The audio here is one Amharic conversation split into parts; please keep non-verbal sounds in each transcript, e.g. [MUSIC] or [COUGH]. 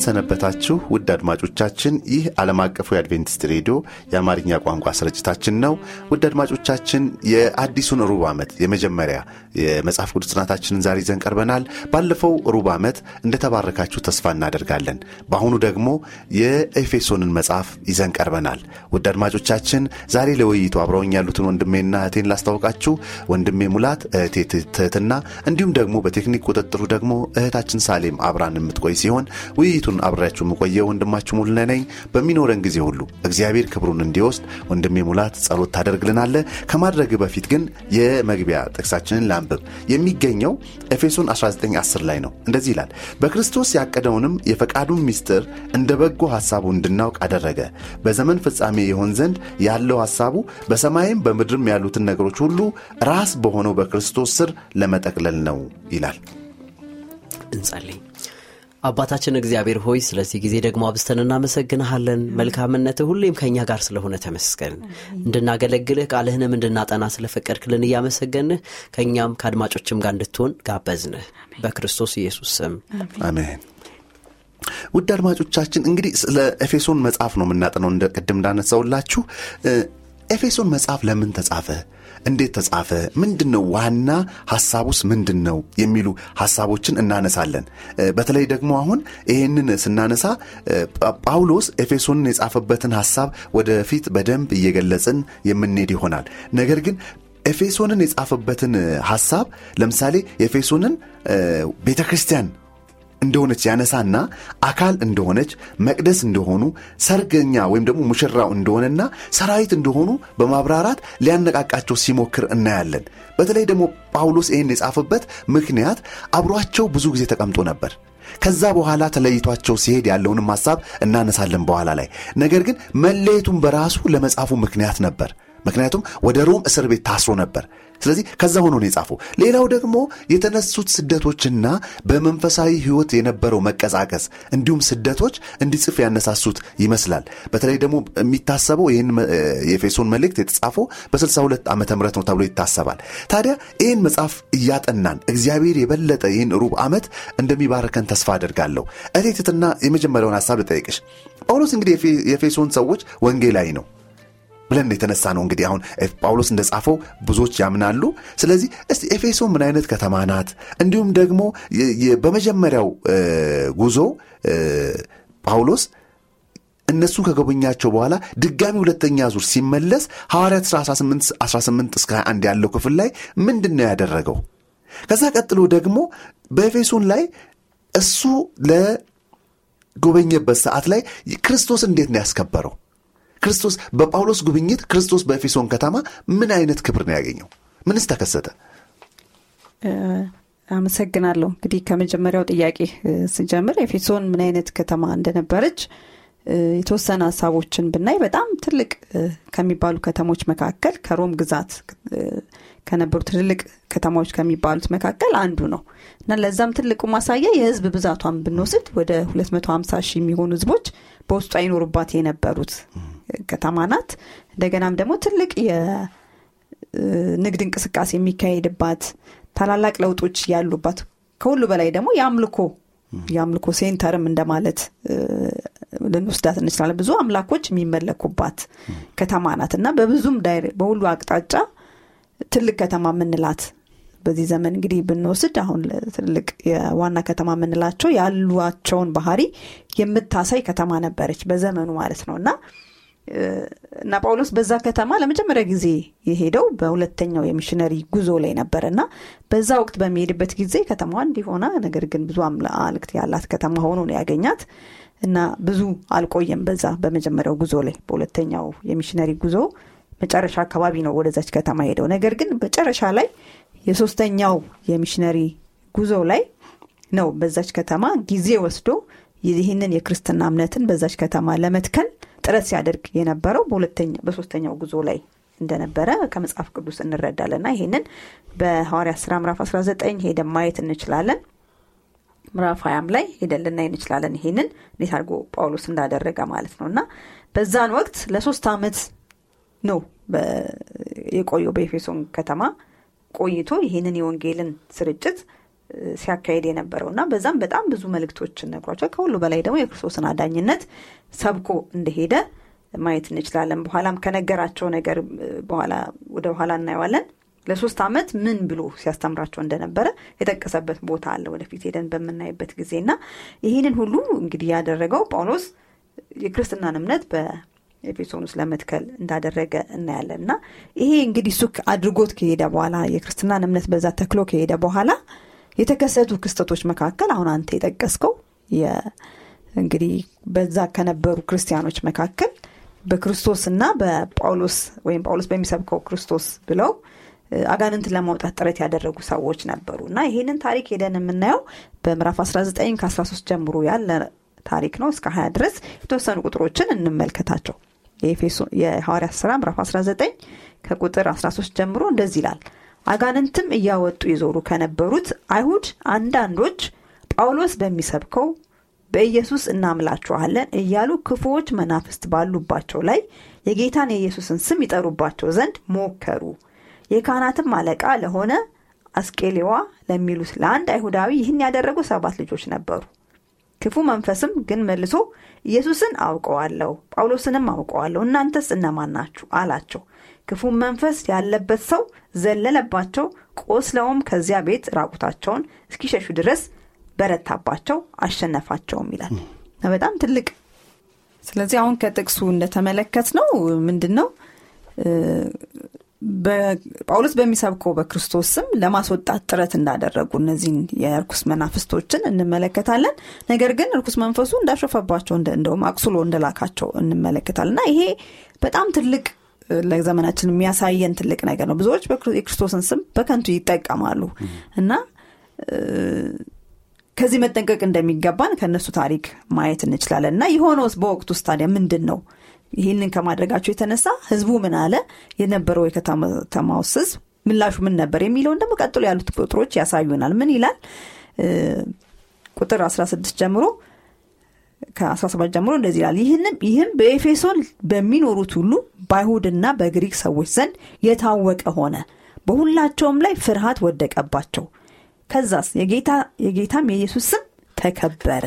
እንደምን ሰነበታችሁ ውድ አድማጮቻችን። ይህ ዓለም አቀፉ የአድቬንቲስት ሬዲዮ የአማርኛ ቋንቋ ስርጭታችን ነው። ውድ አድማጮቻችን የአዲሱን ሩብ ዓመት የመጀመሪያ የመጽሐፍ ቅዱስ ጥናታችንን ዛሬ ይዘን ቀርበናል። ባለፈው ሩብ ዓመት እንደተባረካችሁ ተስፋ እናደርጋለን። በአሁኑ ደግሞ የኤፌሶንን መጽሐፍ ይዘን ቀርበናል። ውድ አድማጮቻችን ዛሬ ለውይይቱ አብረውኝ ያሉትን ወንድሜና እህቴን ላስታውቃችሁ። ወንድሜ ሙላት፣ እህቴ ትህትና እንዲሁም ደግሞ በቴክኒክ ቁጥጥሩ ደግሞ እህታችን ሳሌም አብራን የምትቆይ ሲሆን ውይይቱን አብሬያችሁ የምቆየው ወንድማችሁ ሙሉነ ነኝ። በሚኖረን ጊዜ ሁሉ እግዚአብሔር ክብሩን እንዲወስድ ወንድሜ ሙላት ጸሎት ታደርግልናለ። ከማድረግ በፊት ግን የመግቢያ ጥቅሳችንን ላንብብ። የሚገኘው ኤፌሶን 1910 ላይ ነው። እንደዚህ ይላል፣ በክርስቶስ ያቀደውንም የፈቃዱን ምስጢር እንደ በጎ ሐሳቡ እንድናውቅ አደረገ። በዘመን ፍጻሜ የሆን ዘንድ ያለው ሐሳቡ በሰማይም በምድርም ያሉትን ነገሮች ሁሉ ራስ በሆነው በክርስቶስ ስር ለመጠቅለል ነው ይላል። እንጸልይ። አባታችን እግዚአብሔር ሆይ ስለዚህ ጊዜ ደግሞ አብዝተን እናመሰግንሃለን። መልካምነትህ ሁሌም ከእኛ ጋር ስለሆነ ተመስገን። እንድናገለግልህ ቃልህንም እንድናጠና ስለፈቀድክልን እያመሰገንህ ከእኛም ከአድማጮችም ጋር እንድትሆን ጋበዝንህ በክርስቶስ ኢየሱስ ስም አሜን። ውድ አድማጮቻችን እንግዲህ ስለ ኤፌሶን መጽሐፍ ነው የምናጠነው። እንደ ቅድም እንዳነሳውላችሁ ኤፌሶን መጽሐፍ ለምን ተጻፈ? እንዴት ተጻፈ? ምንድን ነው ዋና ሐሳቡስ ምንድን ነው? የሚሉ ሐሳቦችን እናነሳለን። በተለይ ደግሞ አሁን ይህንን ስናነሳ ጳውሎስ ኤፌሶንን የጻፈበትን ሐሳብ ወደፊት በደንብ እየገለጽን የምንሄድ ይሆናል። ነገር ግን ኤፌሶንን የጻፈበትን ሐሳብ ለምሳሌ ኤፌሶንን ቤተ ክርስቲያን እንደሆነች ያነሳና አካል እንደሆነች መቅደስ እንደሆኑ ሰርገኛ ወይም ደግሞ ሙሽራው እንደሆነና ሰራዊት እንደሆኑ በማብራራት ሊያነቃቃቸው ሲሞክር እናያለን። በተለይ ደግሞ ጳውሎስ ይህን የጻፈበት ምክንያት አብሯቸው ብዙ ጊዜ ተቀምጦ ነበር። ከዛ በኋላ ተለይቷቸው ሲሄድ ያለውንም ሐሳብ እናነሳለን በኋላ ላይ። ነገር ግን መለየቱን በራሱ ለመጻፉ ምክንያት ነበር። ምክንያቱም ወደ ሮም እስር ቤት ታስሮ ነበር። ስለዚህ ከዛ ሆኖ ነው የጻፈው። ሌላው ደግሞ የተነሱት ስደቶችና በመንፈሳዊ ሕይወት የነበረው መቀዛቀዝ እንዲሁም ስደቶች እንዲጽፍ ያነሳሱት ይመስላል። በተለይ ደግሞ የሚታሰበው ይህን የኤፌሶን መልእክት የተጻፈው በ62 ዓመተ ምህረት ነው ተብሎ ይታሰባል። ታዲያ ይህን መጽሐፍ እያጠናን እግዚአብሔር የበለጠ ይህን ሩብ ዓመት እንደሚባረከን ተስፋ አደርጋለሁ። እቴትትና የመጀመሪያውን ሀሳብ ልጠይቅሽ። ጳውሎስ እንግዲህ የኤፌሶን ሰዎች ወንጌላዊ ነው ብለን የተነሳ ነው እንግዲህ አሁን ጳውሎስ እንደጻፈው ብዙዎች ያምናሉ። ስለዚህ እስቲ ኤፌሶን ምን አይነት ከተማ ናት? እንዲሁም ደግሞ በመጀመሪው ጉዞ ጳውሎስ እነሱን ከጎበኛቸው በኋላ ድጋሚ ሁለተኛ ዙር ሲመለስ ሐዋርያት ሥራ 18 እስከ 21 ያለው ክፍል ላይ ምንድን ነው ያደረገው? ከዛ ቀጥሎ ደግሞ በኤፌሶን ላይ እሱ ለጎበኘበት ሰዓት ላይ ክርስቶስ እንዴት ነው ያስከበረው? ክርስቶስ በጳውሎስ ጉብኝት ክርስቶስ በኤፌሶን ከተማ ምን አይነት ክብር ነው ያገኘው? ምንስ ተከሰተ? አመሰግናለሁ። እንግዲህ ከመጀመሪያው ጥያቄ ስጀምር ኤፌሶን ምን አይነት ከተማ እንደነበረች የተወሰነ ሀሳቦችን ብናይ በጣም ትልቅ ከሚባሉ ከተሞች መካከል ከሮም ግዛት ከነበሩ ትልልቅ ከተማዎች ከሚባሉት መካከል አንዱ ነው እና ለዛም ትልቁ ማሳያ የህዝብ ብዛቷን ብንወስድ ወደ 250 ሺህ የሚሆኑ ህዝቦች በውስጡ አይኖሩባት የነበሩት ከተማ ናት። እንደገናም ደግሞ ትልቅ የንግድ እንቅስቃሴ የሚካሄድባት ታላላቅ ለውጦች ያሉባት ከሁሉ በላይ ደግሞ የአምልኮ የአምልኮ ሴንተርም እንደማለት ልንወስዳት እንችላለን። ብዙ አምላኮች የሚመለኩባት ከተማ ናት እና በብዙም በሁሉ አቅጣጫ ትልቅ ከተማ የምንላት በዚህ ዘመን እንግዲህ ብንወስድ አሁን ትልቅ የዋና ከተማ የምንላቸው ያሏቸውን ባህሪ የምታሳይ ከተማ ነበረች በዘመኑ ማለት ነው እና እና ጳውሎስ በዛ ከተማ ለመጀመሪያ ጊዜ የሄደው በሁለተኛው የሚሽነሪ ጉዞ ላይ ነበር እና በዛ ወቅት በሚሄድበት ጊዜ ከተማዋ እንዲሆና ነገር ግን ብዙ አማልክት ያላት ከተማ ሆኖ ነው ያገኛት እና ብዙ አልቆየም በዛ በመጀመሪያው ጉዞ ላይ በሁለተኛው የሚሽነሪ ጉዞ መጨረሻ አካባቢ ነው ወደዛች ከተማ ሄደው ነገር ግን መጨረሻ ላይ የሶስተኛው የሚሽነሪ ጉዞ ላይ ነው በዛች ከተማ ጊዜ ወስዶ ይህንን የክርስትና እምነትን በዛች ከተማ ለመትከል ጥረት ሲያደርግ የነበረው በሶስተኛው ጉዞ ላይ እንደነበረ ከመጽሐፍ ቅዱስ እንረዳለን ና ይህንን በሐዋርያ ስራ ምዕራፍ 19 ሄደን ማየት እንችላለን። ምዕራፍ ሀያም ላይ ሄደን ልናይ እንችላለን ይሄንን እንዴት አድርጎ ጳውሎስ እንዳደረገ ማለት ነው። እና በዛን ወቅት ለሶስት ዓመት ነው የቆየው በኤፌሶን ከተማ ቆይቶ ይህንን የወንጌልን ስርጭት ሲያካሄድ የነበረው እና በዛም በጣም ብዙ መልእክቶችን ነግሯቸዋል ከሁሉ በላይ ደግሞ የክርስቶስን አዳኝነት ሰብኮ እንደሄደ ማየት እንችላለን። በኋላም ከነገራቸው ነገር በኋላ ወደ በኋላ እናየዋለን። ለሶስት ዓመት ምን ብሎ ሲያስተምራቸው እንደነበረ የጠቀሰበት ቦታ አለ ወደፊት ሄደን በምናይበት ጊዜ እና ይህንን ሁሉ እንግዲህ ያደረገው ጳውሎስ የክርስትናን እምነት በኤፌሶን ውስጥ ለመትከል እንዳደረገ እናያለን። እና ይሄ እንግዲህ እሱ አድርጎት ከሄደ በኋላ የክርስትናን እምነት በዛ ተክሎ ከሄደ በኋላ የተከሰቱ ክስተቶች መካከል አሁን አንተ የጠቀስከው እንግዲህ በዛ ከነበሩ ክርስቲያኖች መካከል በክርስቶስና በጳውሎስ ወይም ጳውሎስ በሚሰብከው ክርስቶስ ብለው አጋንንትን ለማውጣት ጥረት ያደረጉ ሰዎች ነበሩ። እና ይህንን ታሪክ ሄደን የምናየው በምዕራፍ 19 ከ13 ጀምሮ ያለ ታሪክ ነው። እስከ 20 ድረስ የተወሰኑ ቁጥሮችን እንመልከታቸው። የሐዋርያ ስራ ምዕራፍ 19 ከቁጥር 13 ጀምሮ እንደዚህ ይላል አጋንንትም እያወጡ ይዞሩ ከነበሩት አይሁድ አንዳንዶች ጳውሎስ በሚሰብከው በኢየሱስ እናምላችኋለን እያሉ ክፉዎች መናፍስት ባሉባቸው ላይ የጌታን የኢየሱስን ስም ይጠሩባቸው ዘንድ ሞከሩ። የካህናትም አለቃ ለሆነ አስቄሌዋ ለሚሉት ለአንድ አይሁዳዊ ይህን ያደረጉ ሰባት ልጆች ነበሩ። ክፉ መንፈስም ግን መልሶ ኢየሱስን አውቀዋለሁ ጳውሎስንም አውቀዋለሁ እናንተስ እነማን ናችሁ? አላቸው ክፉ መንፈስ ያለበት ሰው ዘለለባቸው ቆስለውም ከዚያ ቤት ራቁታቸውን እስኪሸሹ ድረስ በረታባቸው አሸነፋቸውም ይላል። በጣም ትልቅ ስለዚህ አሁን ከጥቅሱ እንደተመለከት ነው ምንድን ነው ጳውሎስ በሚሰብከው በክርስቶስ ስም ለማስወጣት ጥረት እንዳደረጉ እነዚህን የእርኩስ መናፍስቶችን እንመለከታለን። ነገር ግን እርኩስ መንፈሱ እንዳሾፈባቸው እንደውም አቁስሎ እንደላካቸው እንመለከታለን። እና ይሄ በጣም ትልቅ ለዘመናችን የሚያሳየን ትልቅ ነገር ነው። ብዙዎች የክርስቶስን ስም በከንቱ ይጠቀማሉ። እና ከዚህ መጠንቀቅ እንደሚገባን ከእነሱ ታሪክ ማየት እንችላለን። እና የሆነውስ በወቅቱ ውስጥ ታዲያ ምንድን ነው ይህንን ከማድረጋቸው የተነሳ ህዝቡ ምን አለ? የነበረው የከተማ ውስጥ ህዝብ ምላሹ ምን ነበር? የሚለውን ደግሞ ቀጥሎ ያሉት ቁጥሮች ያሳዩናል። ምን ይላል? ቁጥር 16 ጀምሮ ከ17 ጀምሮ እንደዚህ ይላል። ይህንም ይህም በኤፌሶን በሚኖሩት ሁሉ በአይሁድና በግሪክ ሰዎች ዘንድ የታወቀ ሆነ። በሁላቸውም ላይ ፍርሃት ወደቀባቸው። ከዛስ የጌታ የጌታም የኢየሱስ ስም ተከበረ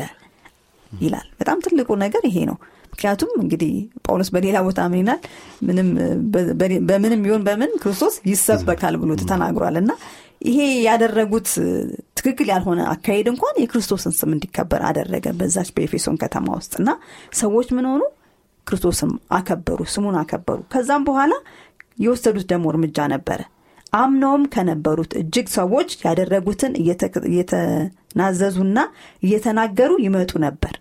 ይላል። በጣም ትልቁ ነገር ይሄ ነው። ምክንያቱም እንግዲህ ጳውሎስ በሌላ ቦታ ምን ይላል? በምንም ቢሆን በምን ክርስቶስ ይሰበካል ብሎ ተናግሯል። እና ይሄ ያደረጉት ትክክል ያልሆነ አካሄድ እንኳን የክርስቶስን ስም እንዲከበር አደረገ በዛች በኤፌሶን ከተማ ውስጥ። እና ሰዎች ምን ሆኑ? ክርስቶስም አከበሩ ስሙን አከበሩ። ከዛም በኋላ የወሰዱት ደግሞ እርምጃ ነበረ። አምነውም ከነበሩት እጅግ ሰዎች ያደረጉትን እየተናዘዙና እየተናገሩ ይመጡ ነበር።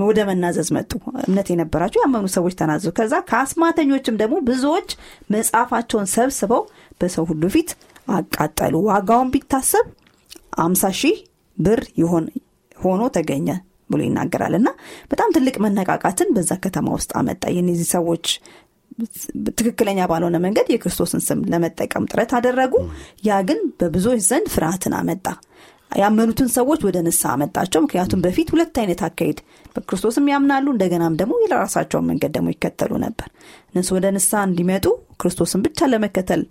ወደ መናዘዝ መጡ። እምነት የነበራቸው ያመኑ ሰዎች ተናዘዙ። ከዛ ከአስማተኞችም ደግሞ ብዙዎች መጽሐፋቸውን ሰብስበው በሰው ሁሉ ፊት አቃጠሉ። ዋጋውን ቢታሰብ አምሳ ሺህ ብር ሆኖ ተገኘ ብሎ ይናገራል። እና በጣም ትልቅ መነቃቃትን በዛ ከተማ ውስጥ አመጣ። የነዚህ ሰዎች ትክክለኛ ባልሆነ መንገድ የክርስቶስን ስም ለመጠቀም ጥረት አደረጉ። ያ ግን በብዙዎች ዘንድ ፍርሃትን አመጣ። ያመኑትን ሰዎች ወደ ንሳ አመጣቸው። ምክንያቱም በፊት ሁለት አይነት አካሄድ በክርስቶስም ያምናሉ እንደገናም ደግሞ የራሳቸውን መንገድ ደግሞ ይከተሉ ነበር። እነሱ ወደ ንሳ እንዲመጡ ክርስቶስን ብቻ ለመከተል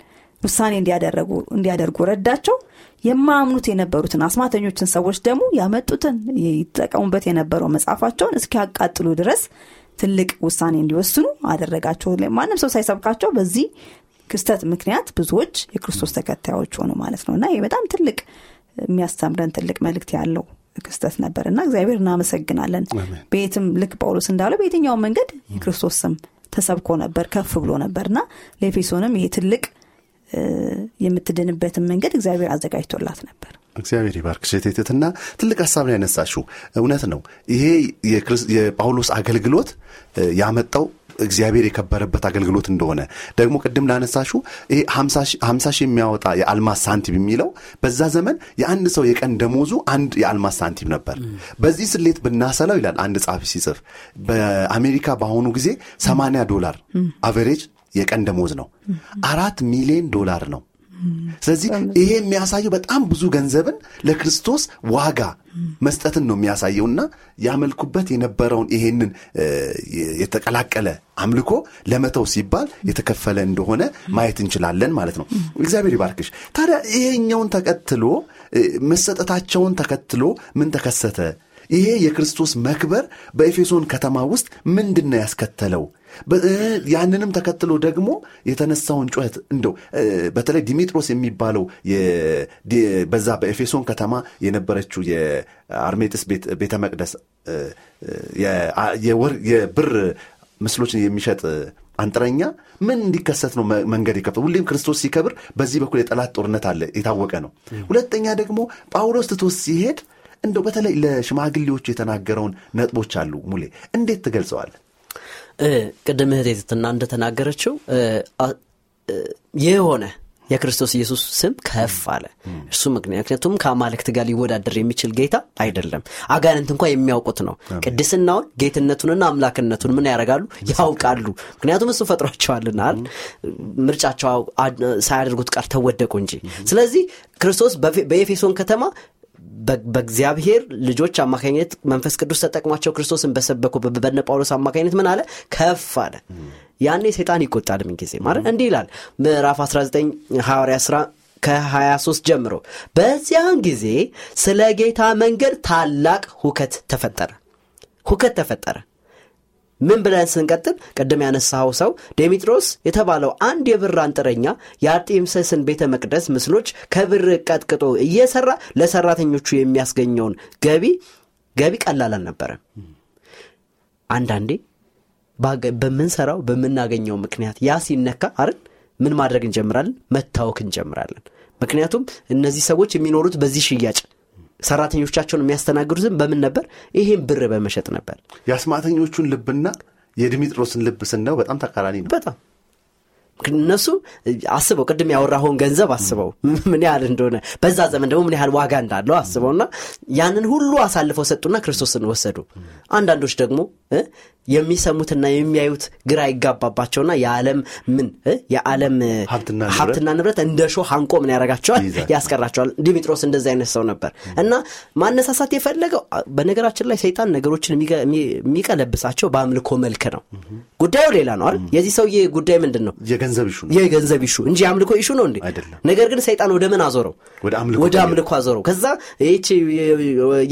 ውሳኔ እንዲያደርጉ ረዳቸው። የማያምኑት የነበሩትን አስማተኞችን ሰዎች ደግሞ ያመጡትን ይጠቀሙበት የነበረው መጽሐፋቸውን እስኪያቃጥሉ ድረስ ትልቅ ውሳኔ እንዲወስኑ አደረጋቸው። ማንም ሰው ሳይሰብካቸው በዚህ ክስተት ምክንያት ብዙዎች የክርስቶስ ተከታዮች ሆኑ ማለት ነው። እና ይህ በጣም ትልቅ የሚያስተምረን ትልቅ መልእክት ያለው ክስተት ነበር እና እግዚአብሔር እናመሰግናለን። ቤትም ልክ ጳውሎስ እንዳለው በየትኛው መንገድ የክርስቶስ ስም ተሰብኮ ነበር ከፍ ብሎ ነበር እና ለኤፌሶንም ይሄ ትልቅ የምትድንበትን መንገድ እግዚአብሔር አዘጋጅቶላት ነበር። እግዚአብሔር ይባርክ ሴት ትትና ትልቅ ሀሳብ ላይ ያነሳሽው። እውነት ነው። ይሄ የጳውሎስ አገልግሎት ያመጣው እግዚአብሔር የከበረበት አገልግሎት እንደሆነ ደግሞ ቅድም ላነሳሹ ይሄ ሀምሳ ሺህ የሚያወጣ የአልማዝ ሳንቲም የሚለው በዛ ዘመን የአንድ ሰው የቀን ደሞዙ አንድ የአልማዝ ሳንቲም ነበር። በዚህ ስሌት ብናሰላው ይላል አንድ ጸሐፊ ሲጽፍ በአሜሪካ በአሁኑ ጊዜ 80 ዶላር average የቀን ደሞዝ ነው። አራት ሚሊዮን ዶላር ነው። ስለዚህ ይሄ የሚያሳየው በጣም ብዙ ገንዘብን ለክርስቶስ ዋጋ መስጠትን ነው የሚያሳየውና ያመልኩበት የነበረውን ይሄንን የተቀላቀለ አምልኮ ለመተው ሲባል የተከፈለ እንደሆነ ማየት እንችላለን ማለት ነው። እግዚአብሔር ይባርክሽ። ታዲያ ይሄኛውን ተከትሎ መሰጠታቸውን ተከትሎ ምን ተከሰተ? ይሄ የክርስቶስ መክበር በኤፌሶን ከተማ ውስጥ ምንድን ነው ያስከተለው? ያንንም ተከትሎ ደግሞ የተነሳውን ጩኸት እንደው በተለይ ዲሜጥሮስ የሚባለው በዛ በኤፌሶን ከተማ የነበረችው የአርሜጥስ ቤተ መቅደስ የብር ምስሎችን የሚሸጥ አንጥረኛ ምን እንዲከሰት ነው መንገድ የከፈተ? ሁሌም ክርስቶስ ሲከብር በዚህ በኩል የጠላት ጦርነት አለ፣ የታወቀ ነው። ሁለተኛ ደግሞ ጳውሎስ ትቶስ ሲሄድ እንደው በተለይ ለሽማግሌዎቹ የተናገረውን ነጥቦች አሉ። ሙሌ እንዴት ትገልጸዋል? ቅድም እህቴትና እንደተናገረችው የሆነ የክርስቶስ ኢየሱስ ስም ከፍ አለ። እርሱ ምክንያቱም ከአማልክት ጋር ሊወዳደር የሚችል ጌታ አይደለም። አጋንንት እንኳ የሚያውቁት ነው። ቅድስናውን፣ ጌትነቱንና አምላክነቱን ምን ያደርጋሉ? ያውቃሉ። ምክንያቱም እሱ ፈጥሯቸዋልና ምርጫቸው ሳያደርጉት ቀርተው ወደቁ እንጂ። ስለዚህ ክርስቶስ በኤፌሶን ከተማ በእግዚአብሔር ልጆች አማካኝነት መንፈስ ቅዱስ ተጠቅሟቸው ክርስቶስን በሰበኩ በነ ጳውሎስ አማካኝነት ምን አለ? ከፍ አለ። ያኔ ሰይጣን ይቆጣል። ምን ጊዜ ማለት እንዲህ ይላል ምዕራፍ 19 ሐዋርያ ሥራ ከ23 ጀምሮ በዚያን ጊዜ ስለ ጌታ መንገድ ታላቅ ሁከት ተፈጠረ። ሁከት ተፈጠረ። ምን ብለን ስንቀጥል ቅድም ያነሳው ሰው ዴሜጥሮስ የተባለው አንድ የብር አንጥረኛ የአርጤምሰስን ቤተ መቅደስ ምስሎች ከብር ቀጥቅጦ እየሰራ ለሰራተኞቹ የሚያስገኘውን ገቢ ገቢ ቀላል አልነበረም። አንዳንዴ በምንሰራው በምናገኘው ምክንያት ያ ሲነካ አይደል ምን ማድረግ እንጀምራለን? መታወክ እንጀምራለን። ምክንያቱም እነዚህ ሰዎች የሚኖሩት በዚህ ሽያጭ ሰራተኞቻቸውን የሚያስተናግዱትም በምን ነበር? ይሄን ብር በመሸጥ ነበር። የአስማተኞቹን ልብና የድሚጥሮስን ልብ ስናየው በጣም ተቃራኒ ነው። በጣም እነሱ አስበው ቅድም ያወራኸውን ገንዘብ አስበው [LAUGHS] ምን ያህል እንደሆነ በዛ ዘመን ደግሞ ምን ያህል ዋጋ እንዳለው አስበውና ያንን ሁሉ አሳልፈው ሰጡና ክርስቶስን ወሰዱ። አንዳንዶች ደግሞ የሚሰሙትና የሚያዩት ግራ ይጋባባቸውና የዓለም ምን የዓለም ሀብትና ንብረት እንደ ሾህ አንቆ ምን ያደርጋቸዋል ያስቀራቸዋል። ዲሚጥሮስ እንደዚህ አይነት ሰው ነበር እና ማነሳሳት የፈለገው በነገራችን ላይ ሰይጣን ነገሮችን የሚቀለብሳቸው በአምልኮ መልክ ነው። ጉዳዩ ሌላ ነው አይደል? የዚህ ሰውዬ ጉዳይ ምንድን ነው? የገንዘብ issue issue እንጂ የአምልኮ issue ነው እንዴ? ነገር ግን ሰይጣን ወደ ምን አዞረው? ወደ አምልኮ አዞረው። ከዛ ይቺ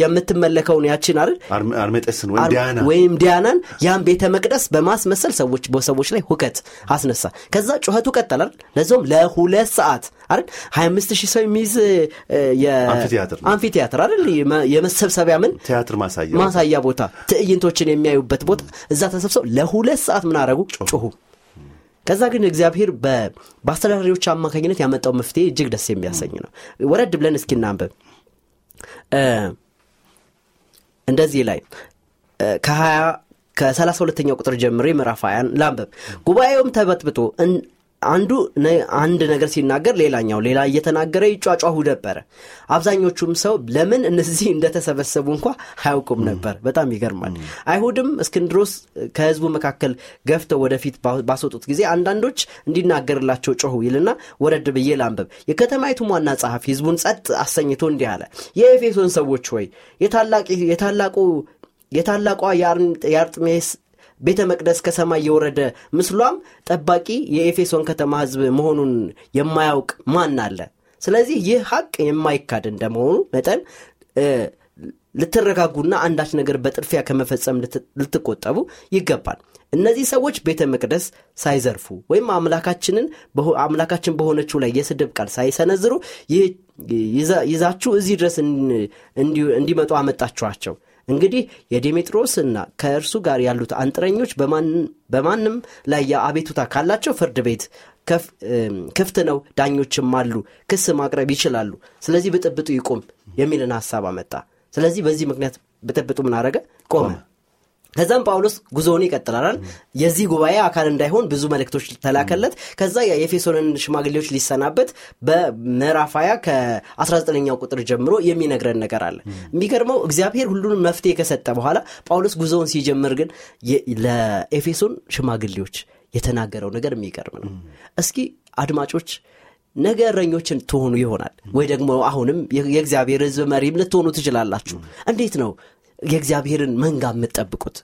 የምትመለከውን ያችን አይደል አርሜጤስን ወይም ዲያና ወይም ዲያናን ያን ቤተ መቅደስ በማስመሰል ሰዎች በሰዎች ላይ ሁከት አስነሳ። ከዛ ጩኸቱ ይቀጥላል። ለዛውም ለሁለት ሰዓት አይደል 25 ሺህ ሰው የሚይዝ አምፊቲያትር አይደል የመሰብሰቢያ ምን ቲያትር ማሳያ ማሳያ ቦታ ትዕይንቶችን የሚያዩበት ቦታ እዛ ተሰብሰው ለሁለት ሰዓት ምን አረጉ? ጮሁ። ከዛ ግን እግዚአብሔር በአስተዳዳሪዎች አማካኝነት ያመጣው መፍትሄ እጅግ ደስ የሚያሰኝ ነው። ወረድ ብለን እስኪ እናንብብ። እንደዚህ ላይ ከሀያ ከሰላሳ ሁለተኛው ቁጥር ጀምሬ ምዕራፍ ሀያን ላንበብ። ጉባኤውም ተበጥብጦ አንዱ አንድ ነገር ሲናገር ሌላኛው ሌላ እየተናገረ ይጫጫሁ ነበረ። አብዛኞቹም ሰው ለምን እነዚህ እንደተሰበሰቡ እንኳ አያውቁም ነበር። በጣም ይገርማል። አይሁድም እስክንድሮስ ከህዝቡ መካከል ገፍተው ወደፊት ባስወጡት ጊዜ አንዳንዶች እንዲናገርላቸው ጮሁ ይልና ወረድ ብዬ ላንብብ። የከተማይቱም ዋና ጸሐፊ ህዝቡን ጸጥ አሰኝቶ እንዲህ አለ። የኤፌሶን ሰዎች ሆይ የታላቁ የታላቋ የአርጥሜስ ቤተ መቅደስ ከሰማይ የወረደ ምስሏም ጠባቂ የኤፌሶን ከተማ ህዝብ መሆኑን የማያውቅ ማን አለ? ስለዚህ ይህ ሀቅ የማይካድ እንደመሆኑ መጠን ልትረጋጉና አንዳች ነገር በጥድፊያ ከመፈጸም ልትቆጠቡ ይገባል። እነዚህ ሰዎች ቤተ መቅደስ ሳይዘርፉ ወይም አምላካችንን አምላካችን በሆነችው ላይ የስድብ ቃል ሳይሰነዝሩ ይዛችሁ እዚህ ድረስ እንዲመጡ አመጣችኋቸው። እንግዲህ የዴሜጥሮስና ከእርሱ ጋር ያሉት አንጥረኞች በማንም ላይ የአቤቱታ ካላቸው ፍርድ ቤት ክፍት ነው፣ ዳኞችም አሉ፣ ክስ ማቅረብ ይችላሉ። ስለዚህ ብጥብጡ ይቁም የሚልን ሀሳብ አመጣ። ስለዚህ በዚህ ምክንያት ብጥብጡ ምን አረገ? ቆመ። ከዛም ጳውሎስ ጉዞውን ይቀጥላል። የዚህ ጉባኤ አካል እንዳይሆን ብዙ መልእክቶች ተላከለት። ከዛ የኤፌሶንን ሽማግሌዎች ሊሰናበት በምዕራፍ 20 ከ19ኛው ቁጥር ጀምሮ የሚነግረን ነገር አለ። የሚገርመው እግዚአብሔር ሁሉንም መፍትሄ ከሰጠ በኋላ ጳውሎስ ጉዞውን ሲጀምር ግን ለኤፌሶን ሽማግሌዎች የተናገረው ነገር የሚገርም ነው። እስኪ አድማጮች ነገ እረኞችን ትሆኑ ይሆናል ወይ ደግሞ አሁንም የእግዚአብሔር ህዝብ መሪም ልትሆኑ ትችላላችሁ። እንዴት ነው የእግዚአብሔርን መንጋ የምትጠብቁት።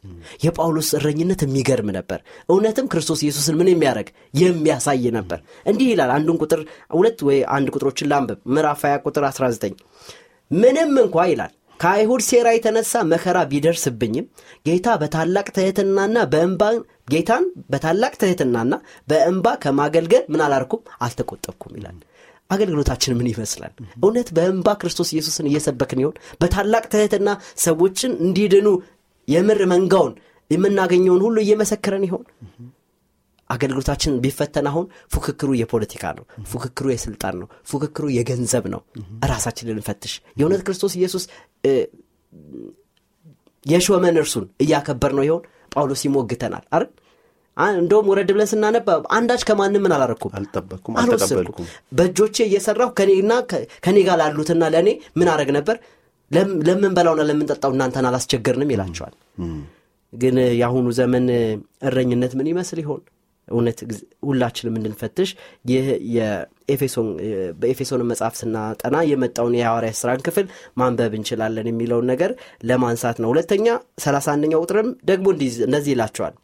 የጳውሎስ እረኝነት የሚገርም ነበር። እውነትም ክርስቶስ ኢየሱስን ምን የሚያደርግ? የሚያሳይ ነበር። እንዲህ ይላል አንዱን ቁጥር ሁለት ወይ አንድ ቁጥሮችን ላንብብ። ምዕራፍ 20 ቁጥር 19 ምንም እንኳ ይላል ከአይሁድ ሴራ የተነሳ መከራ ቢደርስብኝም ጌታ በታላቅ ትህትናና በእንባ ጌታን በታላቅ ትህትናና በእንባ ከማገልገል ምን አላርኩም አልተቆጠብኩም ይላል አገልግሎታችን ምን ይመስላል? እውነት በእንባ ክርስቶስ ኢየሱስን እየሰበክን ይሆን? በታላቅ ትህትና ሰዎችን እንዲድኑ የምር መንጋውን የምናገኘውን ሁሉ እየመሰክረን ይሆን? አገልግሎታችን ቢፈተን አሁን ፉክክሩ የፖለቲካ ነው ፉክክሩ የስልጣን ነው ፉክክሩ የገንዘብ ነው። ራሳችንን እንፈትሽ የእውነት ክርስቶስ ኢየሱስ የሾመን እርሱን እያከበር ነው ይሆን? ጳውሎስ ይሞግተናል አይደል እንደውም ወረድ ብለን ስናነባ አንዳች ከማንም ምን አላረኩም? አልጠበቅኩም አልወሰድኩም በእጆቼ እየሰራሁ ከኔና ከኔ ጋር ላሉትና ለእኔ ምን አረግ ነበር? ለምንበላውና ለምንጠጣው እናንተን አላስቸገርንም ይላቸዋል። ግን የአሁኑ ዘመን እረኝነት ምን ይመስል ይሆን? እውነት ሁላችንም እንድንፈትሽ ይህ በኤፌሶን መጽሐፍ ስናጠና የመጣውን የሐዋርያ ስራን ክፍል ማንበብ እንችላለን የሚለውን ነገር ለማንሳት ነው። ሁለተኛ 31ኛው ቁጥርም ደግሞ እንደዚህ ይላቸዋል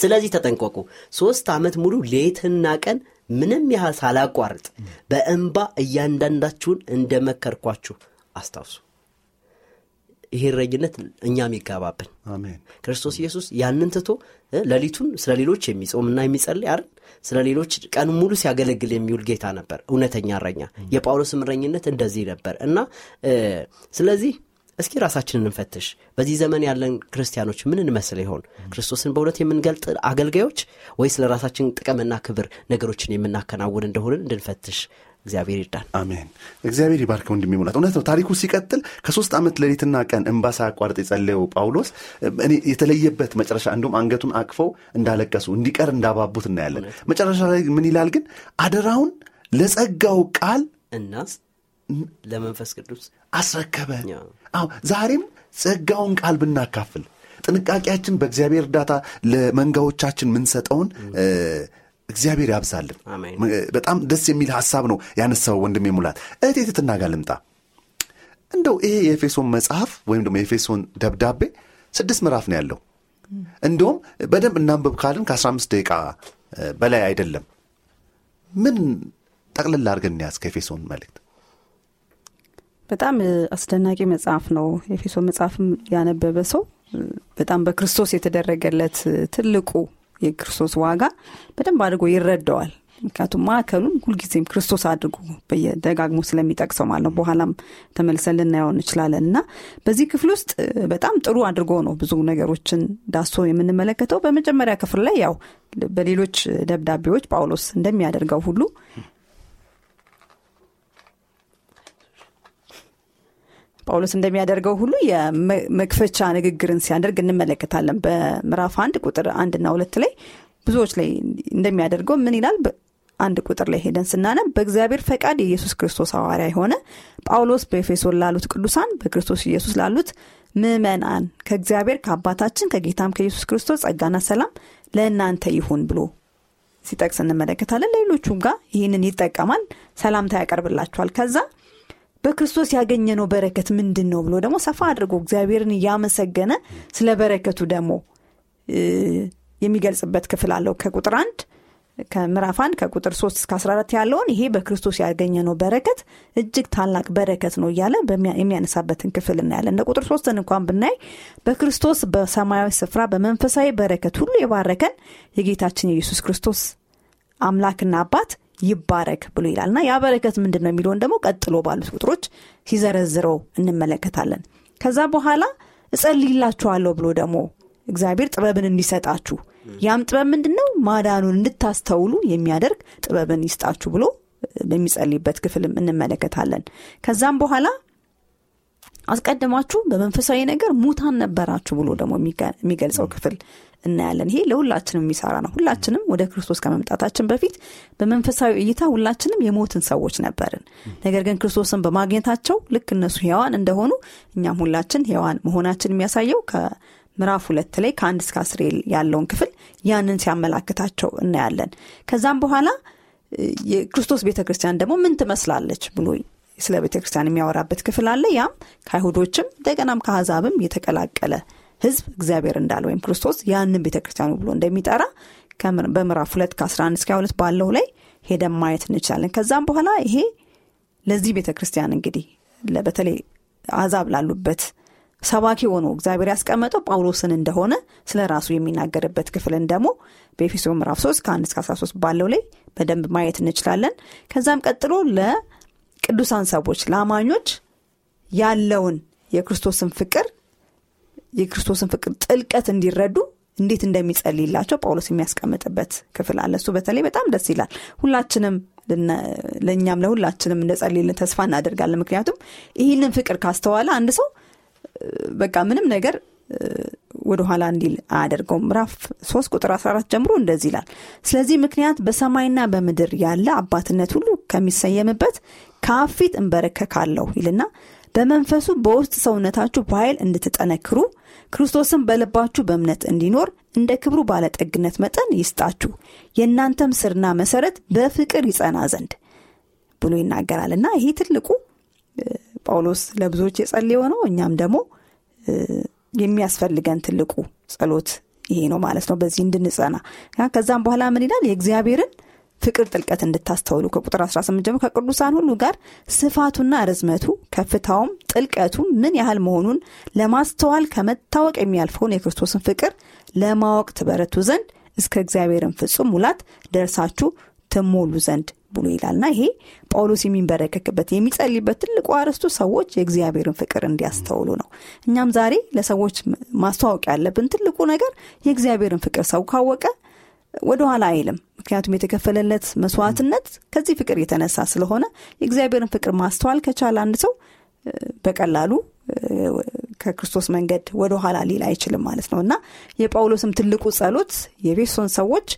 ስለዚህ ተጠንቀቁ። ሶስት ዓመት ሙሉ ሌትና ቀን ምንም ያህል ሳላቋርጥ በእንባ እያንዳንዳችሁን እንደመከርኳችሁ አስታውሱ። ይሄ እረኝነት እኛም ይጋባብን ክርስቶስ ኢየሱስ ያንን ትቶ ሌሊቱን ስለ ሌሎች የሚጾምና የሚጸልይ አይደል? ስለ ሌሎች ቀን ሙሉ ሲያገለግል የሚውል ጌታ ነበር። እውነተኛ እረኛ። የጳውሎስም እረኝነት እንደዚህ ነበር። እና ስለዚህ እስኪ ራሳችንን እንፈትሽ። በዚህ ዘመን ያለን ክርስቲያኖች ምን እንመስል ይሆን? ክርስቶስን በእውነት የምንገልጥ አገልጋዮች ወይስ ለራሳችን ጥቅምና ክብር ነገሮችን የምናከናውን እንደሆንን እንድንፈትሽ? እግዚአብሔር ይርዳን። አሜን። እግዚአብሔር ይባርከው እንደሚሙላት እውነት ነው። ታሪኩ ሲቀጥል ከሶስት ዓመት ሌሊትና ቀን እንባ ሳያቋርጥ የጸለየው ጳውሎስ እኔ የተለየበት መጨረሻ እንዲሁም አንገቱን አቅፈው እንዳለቀሱ እንዲቀር እንዳባቡት እናያለን። መጨረሻ ላይ ምን ይላል ግን? አደራውን ለጸጋው ቃል እናስ ለመንፈስ ቅዱስ አስረከበ አዎ ዛሬም ጸጋውን ቃል ብናካፍል ጥንቃቄያችን በእግዚአብሔር እርዳታ ለመንጋዎቻችን ምንሰጠውን እግዚአብሔር ያብዛልን። በጣም ደስ የሚል ሀሳብ ነው ያነሳው ወንድሜ ሙላት። እህቴ ትትና ጋር ልምጣ። እንደው ይሄ የኤፌሶን መጽሐፍ ወይም ደግሞ የኤፌሶን ደብዳቤ ስድስት ምዕራፍ ነው ያለው። እንደውም በደንብ እናንብብ ካልን ከ15 ደቂቃ በላይ አይደለም። ምን ጠቅልል አድርገን እንያዝ ከኤፌሶን መልእክት በጣም አስደናቂ መጽሐፍ ነው። የኤፌሶ መጽሐፍም ያነበበ ሰው በጣም በክርስቶስ የተደረገለት ትልቁ የክርስቶስ ዋጋ በደንብ አድርጎ ይረዳዋል። ምክንያቱም ማዕከሉን ሁልጊዜም ክርስቶስ አድርጎ ደጋግሞ ስለሚጠቅሰው ማለት ነው። በኋላም ተመልሰን ልናየው እንችላለን። እና በዚህ ክፍል ውስጥ በጣም ጥሩ አድርጎ ነው ብዙ ነገሮችን ዳሶ የምንመለከተው። በመጀመሪያ ክፍል ላይ ያው በሌሎች ደብዳቤዎች ጳውሎስ እንደሚያደርገው ሁሉ ጳውሎስ እንደሚያደርገው ሁሉ የመክፈቻ ንግግርን ሲያደርግ እንመለከታለን። በምዕራፍ አንድ ቁጥር አንድና ሁለት ላይ ብዙዎች ላይ እንደሚያደርገው ምን ይላል? አንድ ቁጥር ላይ ሄደን ስናነብ በእግዚአብሔር ፈቃድ የኢየሱስ ክርስቶስ ሐዋርያ የሆነ ጳውሎስ በኤፌሶን ላሉት ቅዱሳን በክርስቶስ ኢየሱስ ላሉት ምእመናን ከእግዚአብሔር ከአባታችን ከጌታም ከኢየሱስ ክርስቶስ ጸጋና ሰላም ለእናንተ ይሁን ብሎ ሲጠቅስ እንመለከታለን። ሌሎቹም ጋር ይህንን ይጠቀማል። ሰላምታ ያቀርብላቸዋል ከዛ በክርስቶስ ያገኘነው በረከት ምንድን ነው ብሎ ደግሞ ሰፋ አድርጎ እግዚአብሔርን እያመሰገነ ስለ በረከቱ ደግሞ የሚገልጽበት ክፍል አለው። ከቁጥር አንድ ከምዕራፍ አንድ ከቁጥር 3 እስከ 14 ያለውን ይሄ በክርስቶስ ያገኘነው በረከት እጅግ ታላቅ በረከት ነው እያለ የሚያነሳበትን ክፍል እናያለን። እንደ ቁጥር ሶስትን እንኳን ብናይ በክርስቶስ በሰማያዊ ስፍራ በመንፈሳዊ በረከት ሁሉ የባረከን የጌታችን የኢየሱስ ክርስቶስ አምላክና አባት ይባረክ ብሎ ይላል። እና ያ በረከት ምንድን ነው የሚለውን ደግሞ ቀጥሎ ባሉት ቁጥሮች ሲዘረዝረው እንመለከታለን። ከዛ በኋላ እጸልይላችኋለሁ ብሎ ደግሞ እግዚአብሔር ጥበብን እንዲሰጣችሁ ያም ጥበብ ምንድን ነው ማዳኑን እንድታስተውሉ የሚያደርግ ጥበብን ይስጣችሁ ብሎ በሚጸልይበት ክፍልም እንመለከታለን። ከዛም በኋላ አስቀድማችሁ በመንፈሳዊ ነገር ሙታን ነበራችሁ ብሎ ደግሞ የሚገልጸው ክፍል እናያለን። ይሄ ለሁላችንም የሚሰራ ነው። ሁላችንም ወደ ክርስቶስ ከመምጣታችን በፊት በመንፈሳዊ እይታ ሁላችንም የሞትን ሰዎች ነበርን። ነገር ግን ክርስቶስን በማግኘታቸው ልክ እነሱ ሔዋን እንደሆኑ እኛም ሁላችን ሔዋን መሆናችን የሚያሳየው ከምዕራፍ ሁለት ላይ ከአንድ እስከ አስር ያለውን ክፍል ያንን ሲያመላክታቸው እናያለን። ከዛም በኋላ የክርስቶስ ቤተ ክርስቲያን ደግሞ ምን ትመስላለች ብሎ ስለ ቤተ ክርስቲያን የሚያወራበት ክፍል አለ። ያም ከአይሁዶችም እንደገናም ከአሕዛብም የተቀላቀለ ህዝብ እግዚአብሔር እንዳለ ወይም ክርስቶስ ያንን ቤተ ክርስቲያኑ ብሎ እንደሚጠራ በምዕራፍ ሁለት ከ11 እስከ ሁለት ባለው ላይ ሄደን ማየት እንችላለን። ከዛም በኋላ ይሄ ለዚህ ቤተ ክርስቲያን እንግዲህ በተለይ አሕዛብ ላሉበት ሰባኪ ሆኖ እግዚአብሔር ያስቀመጠው ጳውሎስን እንደሆነ ስለ ራሱ የሚናገርበት ክፍልን ደግሞ በኤፌሶ ምዕራፍ 3 ከ1 እስከ 13 ባለው ላይ በደንብ ማየት እንችላለን። ከዛም ቀጥሎ ለቅዱሳን ሰዎች ለአማኞች ያለውን የክርስቶስን ፍቅር የክርስቶስን ፍቅር ጥልቀት እንዲረዱ እንዴት እንደሚጸልይላቸው ጳውሎስ የሚያስቀምጥበት ክፍል አለ። እሱ በተለይ በጣም ደስ ይላል። ሁላችንም ለእኛም ለሁላችንም እንደጸልይልን ተስፋ እናደርጋለን። ምክንያቱም ይህንን ፍቅር ካስተዋለ አንድ ሰው በቃ ምንም ነገር ወደኋላ እንዲል አያደርገውም። ምዕራፍ 3 ቁጥር 14 ጀምሮ እንደዚህ ይላል። ስለዚህ ምክንያት በሰማይና በምድር ያለ አባትነት ሁሉ ከሚሰየምበት ከአብ ፊት እንበረከካለሁ ይልና በመንፈሱ በውስጥ ሰውነታችሁ በኃይል እንድትጠነክሩ ክርስቶስን በልባችሁ በእምነት እንዲኖር እንደ ክብሩ ባለጠግነት መጠን ይስጣችሁ የእናንተም ስርና መሰረት በፍቅር ይጸና ዘንድ ብሎ ይናገራል እና ይሄ ትልቁ ጳውሎስ ለብዙዎች የጸለየው ነው። እኛም ደግሞ የሚያስፈልገን ትልቁ ጸሎት ይሄ ነው ማለት ነው። በዚህ እንድንጸና ከዛም በኋላ ምን ይላል? የእግዚአብሔርን ፍቅር ጥልቀት እንድታስተውሉ ከቁጥር 18 ጀምሮ ከቅዱሳን ሁሉ ጋር ስፋቱና ርዝመቱ ከፍታውም ጥልቀቱ ምን ያህል መሆኑን ለማስተዋል ከመታወቅ የሚያልፈውን የክርስቶስን ፍቅር ለማወቅ ትበረቱ ዘንድ እስከ እግዚአብሔርን ፍጹም ሙላት ደርሳችሁ ትሞሉ ዘንድ ብሎ ይላልና ይሄ ጳውሎስ የሚንበረከክበት የሚጸልይበት ትልቁ አርዕስቱ ሰዎች የእግዚአብሔርን ፍቅር እንዲያስተውሉ ነው። እኛም ዛሬ ለሰዎች ማስተዋወቅ ያለብን ትልቁ ነገር የእግዚአብሔርን ፍቅር ሰው ካወቀ ወደ ኋላ አይልም። ምክንያቱም የተከፈለለት መስዋዕትነት ከዚህ ፍቅር የተነሳ ስለሆነ የእግዚአብሔርን ፍቅር ማስተዋል ከቻለ አንድ ሰው በቀላሉ ከክርስቶስ መንገድ ወደ ኋላ ሊል አይችልም ማለት ነው እና የጳውሎስም ትልቁ ጸሎት የኤፌሶን ሰዎች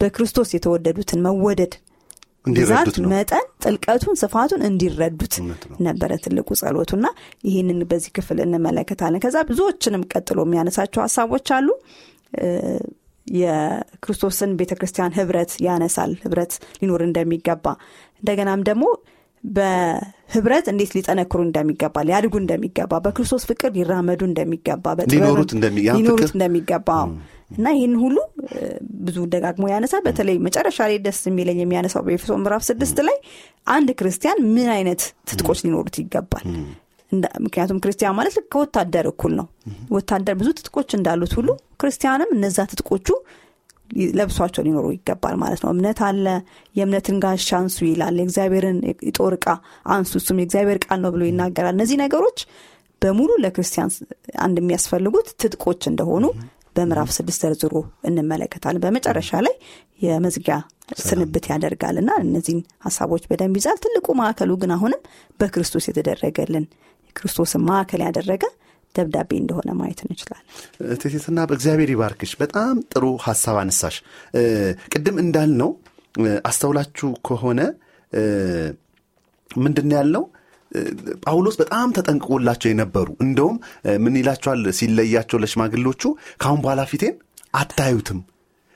በክርስቶስ የተወደዱትን መወደድ ብዛት መጠን ጥልቀቱን ስፋቱን እንዲረዱት ነበረ ትልቁ ጸሎቱና ይህንን በዚህ ክፍል እንመለከታለን። ከዛ ብዙዎችንም ቀጥሎ የሚያነሳቸው ሀሳቦች አሉ። የክርስቶስን ቤተ ክርስቲያን ህብረት ያነሳል ህብረት ሊኖር እንደሚገባ። እንደገናም ደግሞ በህብረት እንዴት ሊጠነክሩ እንደሚገባ ሊያድጉ እንደሚገባ በክርስቶስ ፍቅር ሊራመዱ እንደሚገባ ሊኖሩት እንደሚገባ እና ይህን ሁሉ ብዙ ደጋግሞ ያነሳል። በተለይ መጨረሻ ላይ ደስ የሚለኝ የሚያነሳው በኤፌሶ ምዕራፍ ስድስት ላይ አንድ ክርስቲያን ምን አይነት ትጥቆች ሊኖሩት ይገባል? ምክንያቱም ክርስቲያን ማለት ከወታደር እኩል ነው። ወታደር ብዙ ትጥቆች እንዳሉት ሁሉ ክርስቲያንም እነዛ ትጥቆቹ ለብሷቸው ሊኖሩ ይገባል ማለት ነው። እምነት አለ የእምነትን ጋሻ አንሱ ይላል የእግዚአብሔርን የጦር እቃ አንሱ እሱም የእግዚአብሔር ቃል ነው ብሎ ይናገራል። እነዚህ ነገሮች በሙሉ ለክርስቲያን አንድ የሚያስፈልጉት ትጥቆች እንደሆኑ በምዕራፍ ስድስት ዘርዝሮ እንመለከታለን። በመጨረሻ ላይ የመዝጊያ ስንብት ያደርጋል እና እነዚህን ሀሳቦች በደንብ ይዛል። ትልቁ ማዕከሉ ግን አሁንም በክርስቶስ የተደረገልን ክርስቶስን ማዕከል ያደረገ ደብዳቤ እንደሆነ ማየት እንችላለን። ቴቴትና በእግዚአብሔር ይባርክሽ። በጣም ጥሩ ሀሳብ አነሳሽ። ቅድም እንዳልነው አስተውላችሁ ከሆነ ምንድን ያልነው? ጳውሎስ በጣም ተጠንቅቆላቸው የነበሩ እንደውም ምን ይላቸዋል? ሲለያቸው ለሽማግሎቹ ከአሁን በኋላ ፊቴን አታዩትም።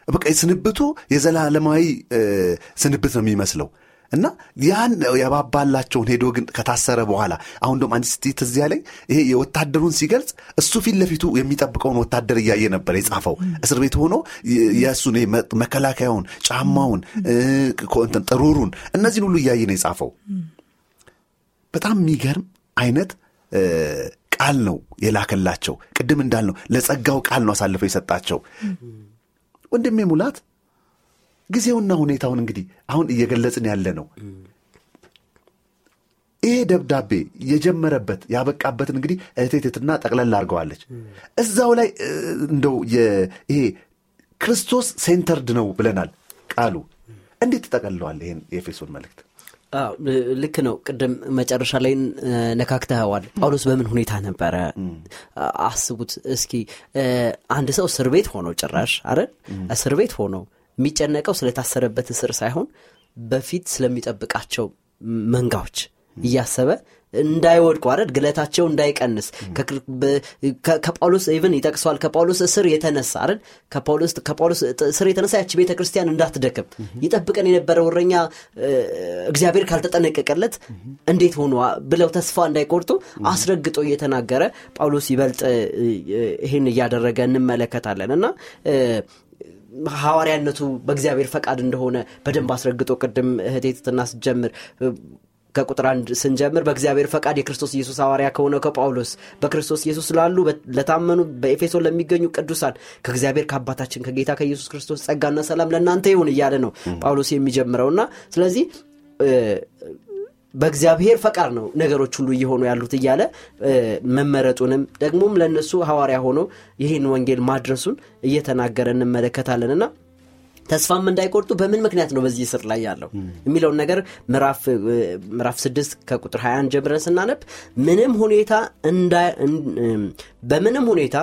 በቃ ስንብቱ የዘላለማዊ ስንብት ነው የሚመስለው እና ያን የባባላቸውን ሄዶ ግን ከታሰረ በኋላ አሁን ደም አንድ ስቲ ትዝ ያለኝ ይሄ የወታደሩን ሲገልጽ እሱ ፊት ለፊቱ የሚጠብቀውን ወታደር እያየ ነበር የጻፈው። እስር ቤት ሆኖ የእሱን መከላከያውን ጫማውን ጥሩሩን እነዚህን ሁሉ እያየ ነው የጻፈው። በጣም የሚገርም አይነት ቃል ነው የላከላቸው። ቅድም እንዳልነው ለጸጋው ቃል ነው አሳልፈው የሰጣቸው። ወንድሜ ሙላት ጊዜውና ሁኔታውን እንግዲህ አሁን እየገለጽን ያለ ነው። ይሄ ደብዳቤ የጀመረበት ያበቃበትን እንግዲህ እህቴትትና ጠቅለል አድርገዋለች። እዛው ላይ እንደው ይሄ ክርስቶስ centered ነው ብለናል ቃሉ። እንዴት ትጠቀልለዋል ይሄን የኤፌሶን መልእክት? ልክ ነው። ቅድም መጨረሻ ላይ ነካክተኸዋል። ጳውሎስ በምን ሁኔታ ነበረ? አስቡት እስኪ። አንድ ሰው እስር ቤት ሆኖ ጭራሽ አይደል? እስር ቤት ሆኖ የሚጨነቀው ስለታሰረበት እስር ሳይሆን በፊት ስለሚጠብቃቸው መንጋዎች እያሰበ እንዳይወድቁ አይደል? ግለታቸው እንዳይቀንስ ከጳውሎስ even ይጠቅሰዋል። ከጳውሎስ እስር የተነሳ አይደል? ከጳውሎስ እስር የተነሳ ያቺ ቤተ ክርስቲያን እንዳትደክም ይጠብቀን የነበረው እረኛ እ፣ እግዚአብሔር ካልተጠነቀቀለት እንዴት ሆኖ ብለው ተስፋ እንዳይቆርጡ አስረግጦ እየተናገረ ጳውሎስ ይበልጥ ይህን እያደረገ እንመለከታለን። እና ሐዋርያነቱ በእግዚአብሔር ፈቃድ እንደሆነ በደንብ አስረግጦ ቅድም እህቴ ትትና ስትጀምር እ፣ ከቁጥር አንድ ስንጀምር በእግዚአብሔር ፈቃድ የክርስቶስ ኢየሱስ ሐዋርያ ከሆነው ከጳውሎስ በክርስቶስ ኢየሱስ ላሉ ለታመኑ በኤፌሶን ለሚገኙ ቅዱሳን ከእግዚአብሔር ከአባታችን ከጌታ ከኢየሱስ ክርስቶስ ጸጋና ሰላም ለእናንተ ይሁን እያለ ነው ጳውሎስ የሚጀምረውና ስለዚህ በእግዚአብሔር ፈቃድ ነው ነገሮች ሁሉ እየሆኑ ያሉት እያለ መመረጡንም ደግሞም ለእነሱ ሐዋርያ ሆኖ ይህን ወንጌል ማድረሱን እየተናገረ እንመለከታለንና ተስፋም እንዳይቆርጡ በምን ምክንያት ነው በዚህ ስር ላይ ያለው? የሚለውን ነገር ምዕራፍ ስድስት ከቁጥር 21 ጀምረን ስናነብ ምንም ሁኔታ በምንም ሁኔታ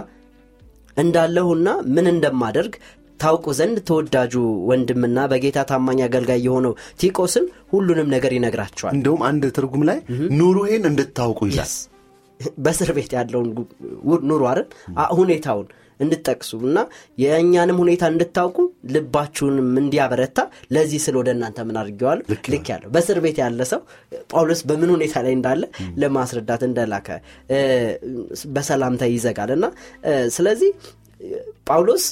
እንዳለሁና ምን እንደማደርግ ታውቁ ዘንድ ተወዳጁ ወንድምና በጌታ ታማኝ አገልጋይ የሆነው ቲቆስን ሁሉንም ነገር ይነግራቸዋል። እንደውም አንድ ትርጉም ላይ ኑሮዬን እንድታውቁ ይላል። በእስር ቤት ያለውን ኑሮ አይደል? ሁኔታውን እንድጠቅሱ እና የእኛንም ሁኔታ እንድታውቁ ልባችሁንም እንዲያበረታ ለዚህ ስል ወደ እናንተ ምን አድርጌዋለሁ? ልክ ያለው በእስር ቤት ያለ ሰው ጳውሎስ በምን ሁኔታ ላይ እንዳለ ለማስረዳት እንደላከ በሰላምታ ይዘጋል እና ስለዚህ ጳውሎስ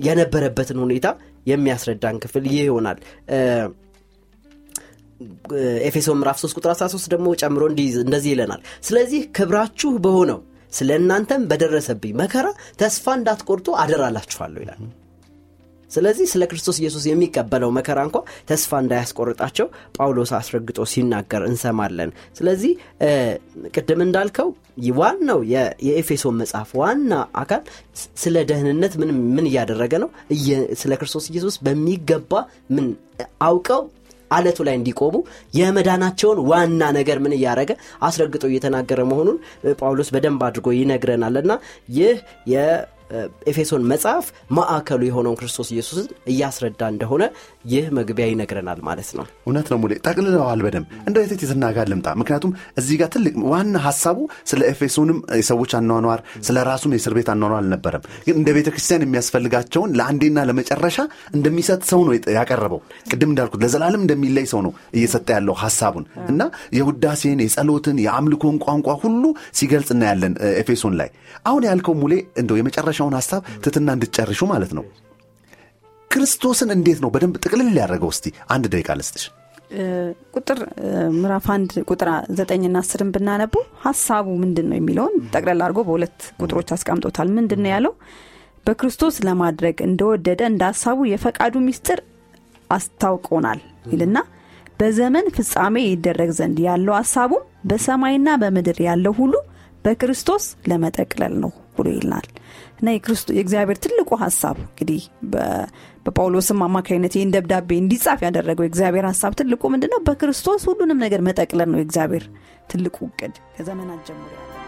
የነበረበትን ሁኔታ የሚያስረዳን ክፍል ይህ ይሆናል። እ፣ ኤፌሶን ምዕራፍ 3 ቁጥር 13 ደግሞ ጨምሮ እንደዚህ ይለናል። ስለዚህ ክብራችሁ በሆነው ስለ እናንተም በደረሰብኝ መከራ ተስፋ እንዳትቆርጡ አደራላችኋለሁ ይላል ስለዚህ ስለ ክርስቶስ ኢየሱስ የሚቀበለው መከራ እንኳ ተስፋ እንዳያስቆርጣቸው ጳውሎስ አስረግጦ ሲናገር እንሰማለን። ስለዚህ ቅድም እንዳልከው ዋናው የኤፌሶን መጽሐፍ ዋና አካል ስለ ደህንነት ምን እያደረገ ነው? ስለ ክርስቶስ ኢየሱስ በሚገባ ምን አውቀው አለቱ ላይ እንዲቆሙ የመዳናቸውን ዋና ነገር ምን እያደረገ አስረግጦ እየተናገረ መሆኑን ጳውሎስ በደንብ አድርጎ ይነግረናል። እና ይህ የኤፌሶን መጽሐፍ ማዕከሉ የሆነውን ክርስቶስ ኢየሱስን እያስረዳ እንደሆነ ይህ መግቢያ ይነግረናል ማለት ነው። እውነት ነው ሙሌ ጠቅልለዋል በደንብ። እንደ የቴት የተናጋር ልምጣ። ምክንያቱም እዚህ ጋር ትልቅ ዋና ሀሳቡ ስለ ኤፌሶንም የሰዎች አኗኗር ስለ ራሱም የእስር ቤት አኗኗር አልነበረም። ግን እንደ ቤተ ክርስቲያን የሚያስፈልጋቸውን ለአንዴና ለመጨረሻ እንደሚሰጥ ሰው ነው ያቀረበው። ቅድም እንዳልኩት ለዘላለም እንደሚለይ ሰው ነው እየሰጠ ያለው ሀሳቡን እና የውዳሴን የጸሎትን የአምልኮን ቋንቋ ሁሉ ሲገልጽ እናያለን ኤፌሶን ላይ። አሁን ያልከው ሙሌ እንደው የመጨረሻውን ሀሳብ ትትና እንድትጨርሹ ማለት ነው። ክርስቶስን እንዴት ነው በደንብ ጥቅልል ያደረገው እስቲ አንድ ደቂቃ ልስጥሽ። ቁጥር ምዕራፍ አንድ ቁጥር ዘጠኝና አስርን ብናነቡ ሀሳቡ ምንድን ነው የሚለውን ጠቅለል አድርጎ በሁለት ቁጥሮች አስቀምጦታል። ምንድን ነው ያለው? በክርስቶስ ለማድረግ እንደወደደ እንደ ሀሳቡ የፈቃዱ ሚስጥር አስታውቆናል ይልና በዘመን ፍጻሜ ይደረግ ዘንድ ያለው ሀሳቡም በሰማይና በምድር ያለው ሁሉ በክርስቶስ ለመጠቅለል ነው ብሎ ይልናል። እና የእግዚአብሔር ትልቁ ሀሳብ እንግዲህ በጳውሎስም አማካኝነት ይህን ደብዳቤ እንዲጻፍ ያደረገው የእግዚአብሔር ሀሳብ ትልቁ ምንድን ነው በክርስቶስ ሁሉንም ነገር መጠቅለል ነው የእግዚአብሔር ትልቁ እቅድ ከዘመናት ጀምሮ ያለው